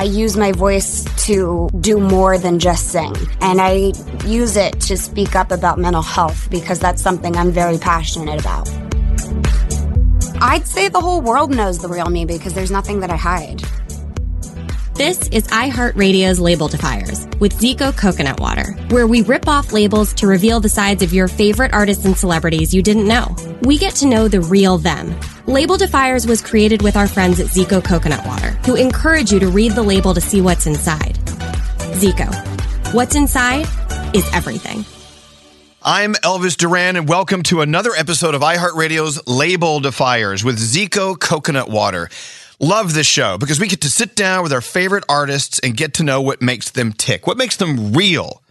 I use my voice to do more than just sing. And I use it to speak up about mental health because that's something I'm very passionate about. I'd say the whole world knows the real me because there's nothing that I hide. This is iHeartRadio's Label Defiers with Zico Coconut Water, where we rip off labels to reveal the sides of your favorite artists and celebrities you didn't know. We get to know the real them. Label Defiers was created with our friends at Zico Coconut Water, who encourage you to read the label to see what's inside. Zico. What's inside is everything. I'm Elvis Duran, and welcome to another episode of iHeartRadio's Label Defiers with Zico Coconut Water. Love this show because we get to sit down with our favorite artists and get to know what makes them tick, what makes them real.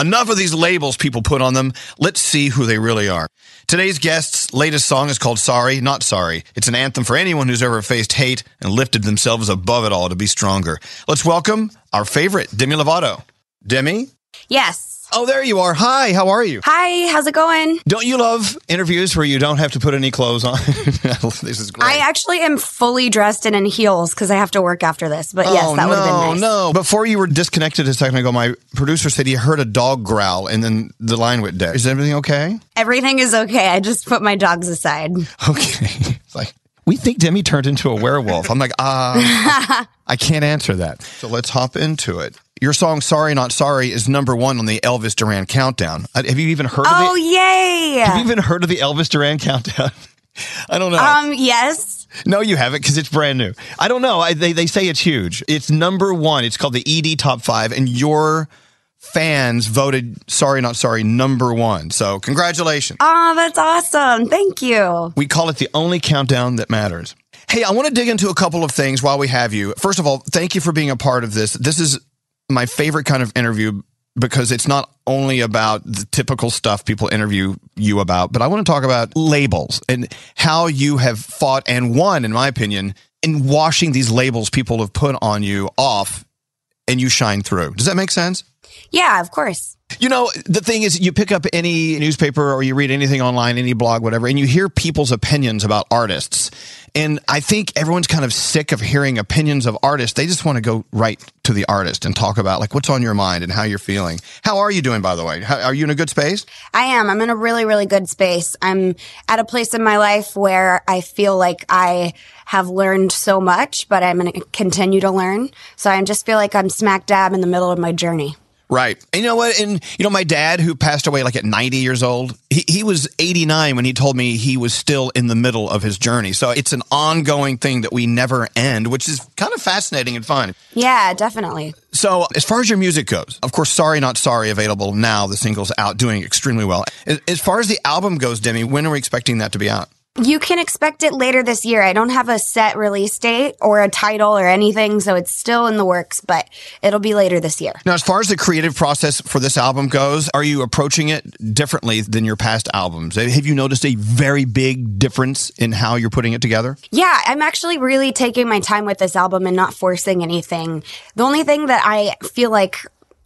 Enough of these labels people put on them. Let's see who they really are. Today's guest's latest song is called Sorry, Not Sorry. It's an anthem for anyone who's ever faced hate and lifted themselves above it all to be stronger. Let's welcome our favorite, Demi Lovato. Demi? Yes. Oh, there you are. Hi, how are you? Hi, how's it going? Don't you love interviews where you don't have to put any clothes on? this is great. I actually am fully dressed and in heels because I have to work after this. But yes, oh, that would have no, been nice. no. Before you were disconnected a second ago, my producer said he heard a dog growl and then the line went dead. Is everything okay? Everything is okay. I just put my dogs aside. Okay. It's like, we think Demi turned into a werewolf. I'm like, ah, I can't answer that. So let's hop into it. Your song "Sorry Not Sorry" is number one on the Elvis Duran countdown. Uh, Have you even heard Oh, of the? yay. Have you even heard of the Elvis Duran countdown? I don't know. Um, yes. no, you haven't because it's brand new. I don't know. I, they they say it's huge. It's number one. It's called the ED Top Five, and your fans voted "Sorry Not Sorry" number one. So congratulations. Oh, that's awesome. Thank you. We call it the only countdown that matters. Hey, I want to dig into a couple of things while we have you. First of all, thank you for being a part of this. This is my favorite kind of interview because it's not only about the typical stuff people interview you about, but I want to talk about labels and how you have fought and won, in my opinion, in washing these labels people have put on you off and you shine through. Does that make sense? Yeah, of course. You know, the thing is, you pick up any newspaper or you read anything online, any blog, whatever, and you hear people's opinions about artists. And I think everyone's kind of sick of hearing opinions of artists. They just want to go right to the artist and talk about like what's on your mind and how you're feeling. How are you doing, by the way? How, are you in a good space? I am. I'm in a really, really good space. I'm at a place in my life where I feel like I have learned so much, but I'm going to continue to learn. So I just feel like I'm smack dab in the middle of my journey. Right. And you know what? And you know, my dad, who passed away like at 90 years old, he, he was 89 when he told me he was still in the middle of his journey. So it's an ongoing thing that we never end, which is kind of fascinating and fun. Yeah, definitely. So, as far as your music goes, of course, Sorry Not Sorry available now. The single's out, doing extremely well. As, as far as the album goes, Demi, when are we expecting that to be out? You can expect it later this year. I don't have a set release date or a title or anything, so it's still in the works, but it'll be later this year. Now, as far as the creative process for this album goes, are you approaching it differently than your past albums? Have you noticed a very big difference in how you're putting it together? Yeah, I'm actually really taking my time with this album and not forcing anything. The only thing that I feel like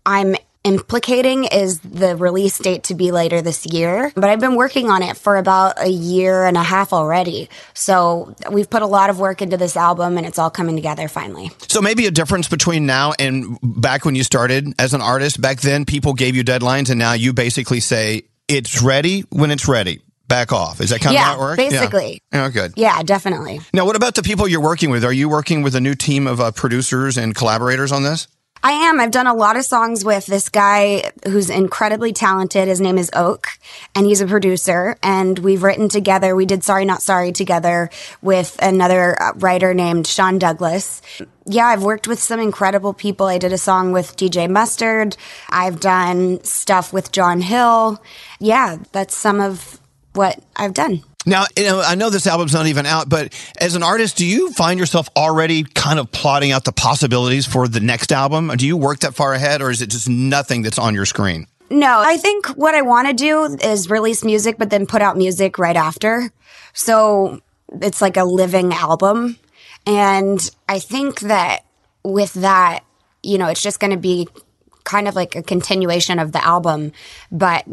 I'm implicating is the release date to be later this year. But I've been working on it for about a year and a half already. So we've put a lot of work into this album and it's all coming together finally. So maybe a difference between now and back when you started as an artist. Back then, people gave you deadlines, and now you basically say it's ready when it's ready. Back off. Is that kind Yeah, of how it works? basically. Yeah. Oh, good. Yeah, definitely. Now, what about the people you're working with? Are you working with a new team of uh, producers and collaborators on this? I am. I've done a lot of songs with this guy who's incredibly talented. His name is Oak, and he's a producer. And we've written together. We did Sorry Not Sorry together with another uh, writer named Sean Douglas. Yeah, I've worked with some incredible people. I did a song with DJ Mustard. I've done stuff with John Hill. Yeah, that's some of what I've done. Now, you know, I know this album's not even out, but as an artist, do you find yourself already kind of plotting out the possibilities for the next album? Do you work that far ahead, or is it just nothing that's on your screen? No, I think what I want to do is release music, but then put out music right after. So it's like a living album. And I think that with that, you know, it's just going to be kind of like a continuation of the album, but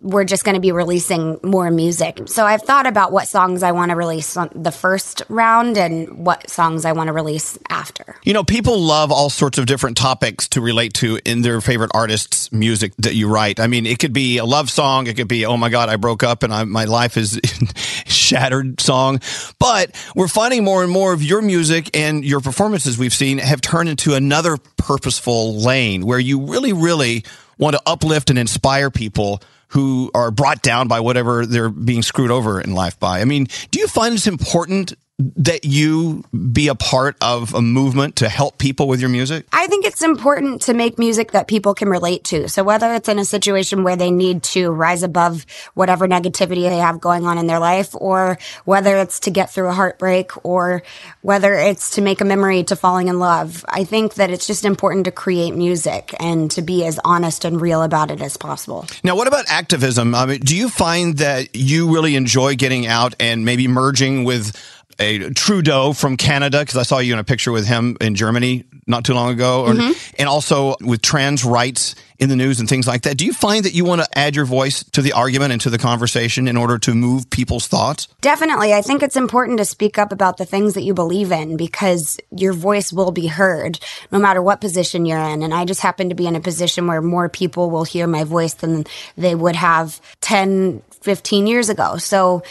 we're just going to be releasing more music. So I've thought about what songs I want to release on the first round and what songs I want to release after. You know, people love all sorts of different topics to relate to in their favorite artists' music that you write. I mean, it could be a love song, it could be, oh my God, I broke up and I, my life is shattered song. But we're finding more and more of your music and your performances we've seen have turned into another purposeful lane where you really, really want to uplift and inspire people who are brought down by whatever they're being screwed over in life by. I mean, do you find it's important that you be a part of a movement to help people with your music? I think it's important to make music that people can relate to. So whether it's in a situation where they need to rise above whatever negativity they have going on in their life, or whether it's to get through a heartbreak, or whether it's to make a memory to falling in love, I think that it's just important to create music and to be as honest and real about it as possible. Now, what about activism? I mean, do you find that you really enjoy getting out and maybe merging with a Trudeau from Canada because I saw you in a picture with him in Germany not too long ago, mm-hmm. and also with trans rights in the news and things like that. Do you find that you want to add your voice to the argument and to the conversation in order to move people's thoughts? Definitely. I think it's important to speak up about the things that you believe in because your voice will be heard no matter what position you're in. And I just happen to be in a position where more people will hear my voice than they would have 10, 15 years ago. So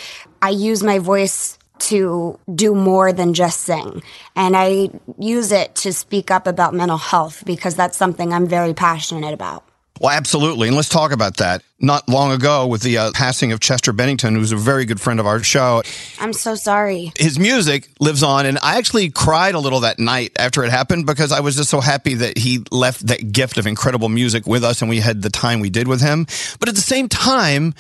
I use my voice to do more than just sing. And I use it to speak up about mental health because that's something I'm very passionate about. Well, absolutely. And let's talk about that. Not long ago, with the uh, passing of Chester Bennington, who's a very good friend of our show. I'm so sorry. His music lives on. And I actually cried a little that night after it happened because I was just so happy that he left that gift of incredible music with us and we had the time we did with him. But at the same time,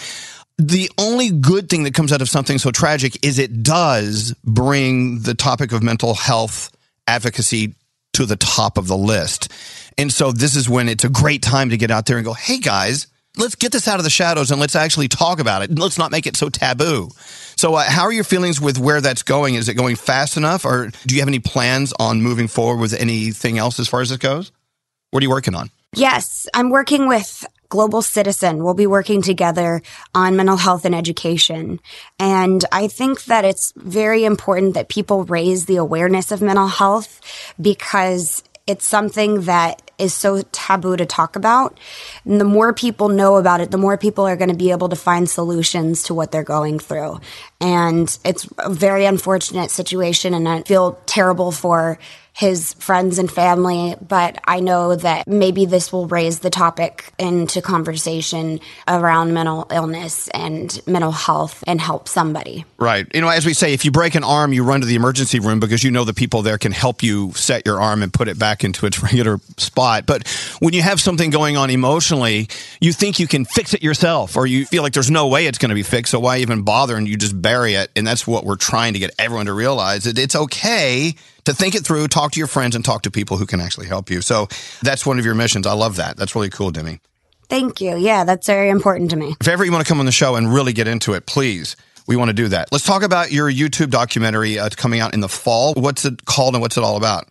the only good thing that comes out of something so tragic is it does bring the topic of mental health advocacy to the top of the list. And so this is when it's a great time to get out there and go, hey guys, let's get this out of the shadows and let's actually talk about it. Let's not make it so taboo. So, uh, how are your feelings with where that's going? Is it going fast enough, or do you have any plans on moving forward with anything else as far as it goes? What are you working on? Yes, I'm working with Global Citizen will be working together on mental health and education. And I think that it's very important that people raise the awareness of mental health because it's something that is so taboo to talk about. And the more people know about it, the more people are going to be able to find solutions to what they're going through. And it's a very unfortunate situation and I feel terrible for his friends and family, but I know that maybe this will raise the topic into conversation around mental illness and mental health and help somebody. Right. You know, as we say, if you break an arm, you run to the emergency room because you know the people there can help you set your arm and put it back into its regular spot. But when you have something going on emotionally, you think you can fix it yourself or you feel like there's no way it's going to be fixed. So why even bother? And you just bury it. And that's what we're trying to get everyone to realize that it's okay to think it through, talk to your friends, and talk to people who can actually help you. So that's one of your missions. I love that. That's really cool, Demi. Thank you. Yeah, that's very important to me. If ever you want to come on the show and really get into it, please we want to do that. Let's talk about your YouTube documentary uh, coming out in the fall. What's it called and what's it all about?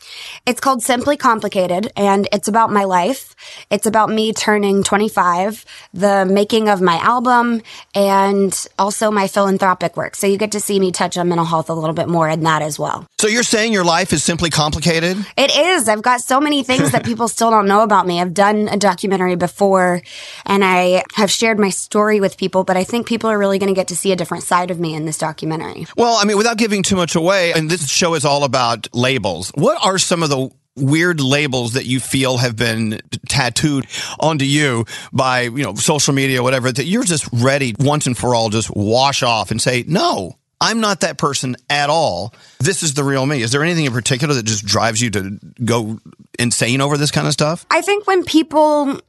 It's called Simply Complicated and it's about my life. It's about me turning 25, the making of my album, and also my philanthropic work. So you get to see me touch on mental health a little bit more in that as well. So you're saying your life is simply complicated? It is. I've got so many things that people still don't know about me. I've done a documentary before and I have shared my story with people, but I think people are really going to get to see a different side of me in this documentary. Well, I mean, without giving too much away, and this show is all about labels. What are some of the weird labels that you feel have been tattooed onto you by, you know, social media, whatever, that you're just ready once and for all just wash off and say, no, I'm not that person at all. This is the real me. Is there anything in particular that just drives you to go insane over this kind of stuff? I think when people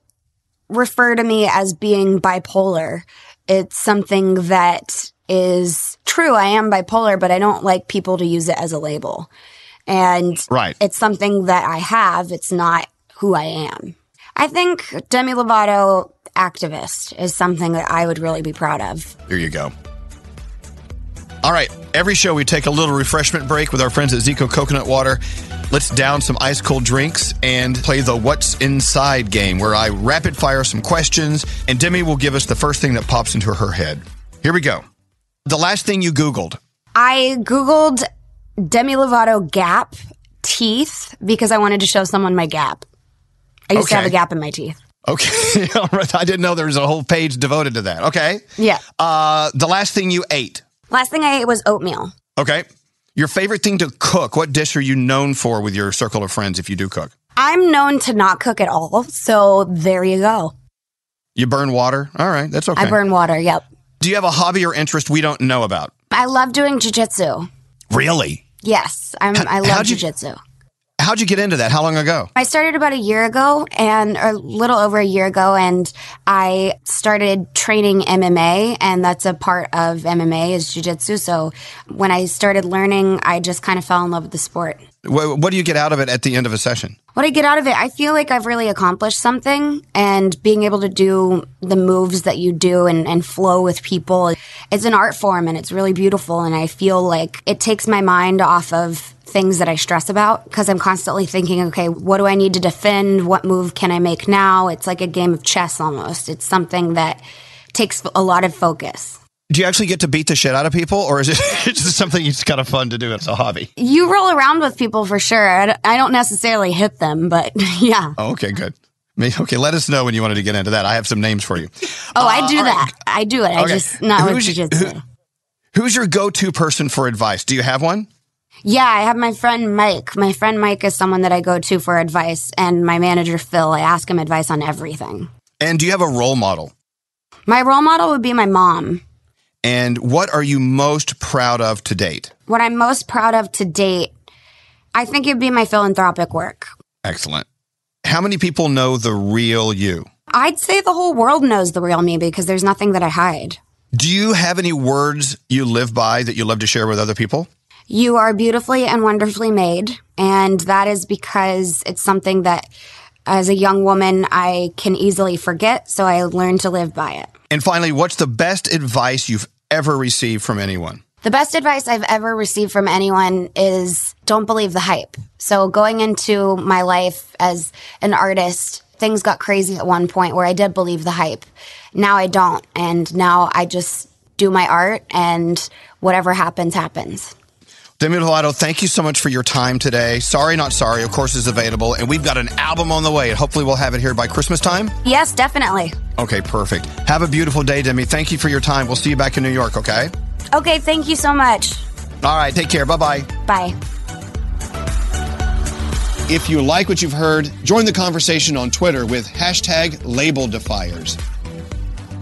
refer to me as being bipolar, it's something that is true. I am bipolar, but I don't like people to use it as a label. And right. it's something that I have. It's not who I am. I think Demi Lovato activist is something that I would really be proud of. There you go. All right. Every show we take a little refreshment break with our friends at Zico Coconut Water. let's down some ice cold drinks and play the What's Inside game where I rapid fire some questions and Demi will give us the first thing that pops into her head. Here we go. The last thing you Googled. I Googled Demi Lovato gap teeth because I wanted to show someone my gap. I used to have a gap in my teeth. Okay. All right. I didn't know there was a whole page devoted to that. Okay. Yeah. Uh, the last thing you ate. Last thing I ate was oatmeal. Okay. Your favorite thing to cook. What dish are you known for with your circle of friends if you do cook? I'm known to not cook at all, so there you go. You burn water? All right. That's okay. I burn water. Yep. Do you have a hobby or interest we don't know about? I love doing jujitsu. Really? Yes, I'm, I love jujitsu. How'd you get into that? How long ago? I started about a year ago and a little over a year ago and I started training MMA and that's a part of MMA is jiu-jitsu. So when I started learning, I just kind of fell in love with the sport. What, what do you get out of it at the end of a session? What I get out of it, I feel like I've really accomplished something and being able to do the moves that you do and, and flow with people. It's an art form and it's really beautiful. And I feel like it takes my mind off of things that I stress about because I'm constantly thinking, okay, what do I need to defend? What move can I make now? It's like a game of chess almost. It's something that takes a lot of focus. Do you actually get to beat the shit out of people, or is it just something it's kind of fun to do It's a hobby? You roll around with people for sure. I don't- necessarily hit them, but yeah. Oh, okay, good. Okay, let us know when you wanted to get into that. I have some names for you. Oh, I uh, do all right. that. I do it. I Okay. just not with Who's- jiu-jitsu. who- Who's your go-to person for advice? Do you have one? Yeah, I have my friend Mike. My friend Mike is someone that I go to for advice, and my manager Phil, I ask him advice on everything. And do you have a role model? My role model would be my mom. And what are you most proud of to date? What I'm most proud of to date, I think it'd be my philanthropic work. Excellent. How many people know the real you? I'd say the whole world knows the real me because there's nothing that I hide. Do you have any words you live by that you love to share with other people? You are beautifully and wonderfully made. And that is because it's something that as a young woman, I can easily forget. So I learned to live by it. And finally, what's the best advice you've ever received from anyone? The best advice I've ever received from anyone is don't believe the hype. So going into my life as an artist, things got crazy at one point where I did believe the hype. Now I don't. And now I just do my art and whatever happens, happens. Demi Lovato, thank you so much for your time today. Sorry Not Sorry, of course, is available. And we've got an album on the way. And hopefully we'll have it here by Christmas time. Yes, definitely. Okay, perfect. Have a beautiful day, Demi. Thank you for your time. We'll see you back in New York, okay? Okay, thank you so much. All right, take care. Bye bye. Bye. If you like what you've heard, join the conversation on Twitter with hashtag LabelDefiers.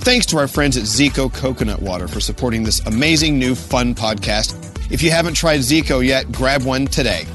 Thanks to our friends at Zico Coconut Water for supporting this amazing new fun podcast. If you haven't tried Zico yet, grab one today.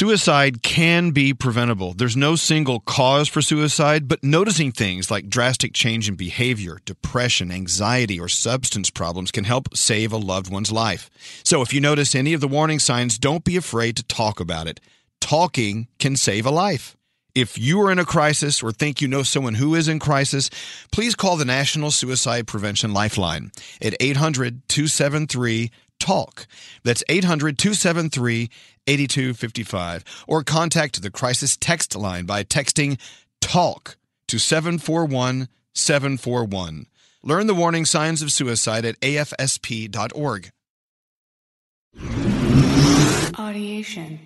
Suicide can be preventable. There's no single cause for suicide, but noticing things like drastic change in behavior, depression, anxiety, or substance problems can help save a loved one's life. So if you notice any of the warning signs, don't be afraid to talk about it. Talking can save a life. If you are in a crisis or think you know someone who is in crisis, please call the National Suicide Prevention Lifeline at 800 273 TALK. That's 800 273 8255. Or contact the crisis text line by texting TALK to 741 741. Learn the warning signs of suicide at afsp.org. Audiation.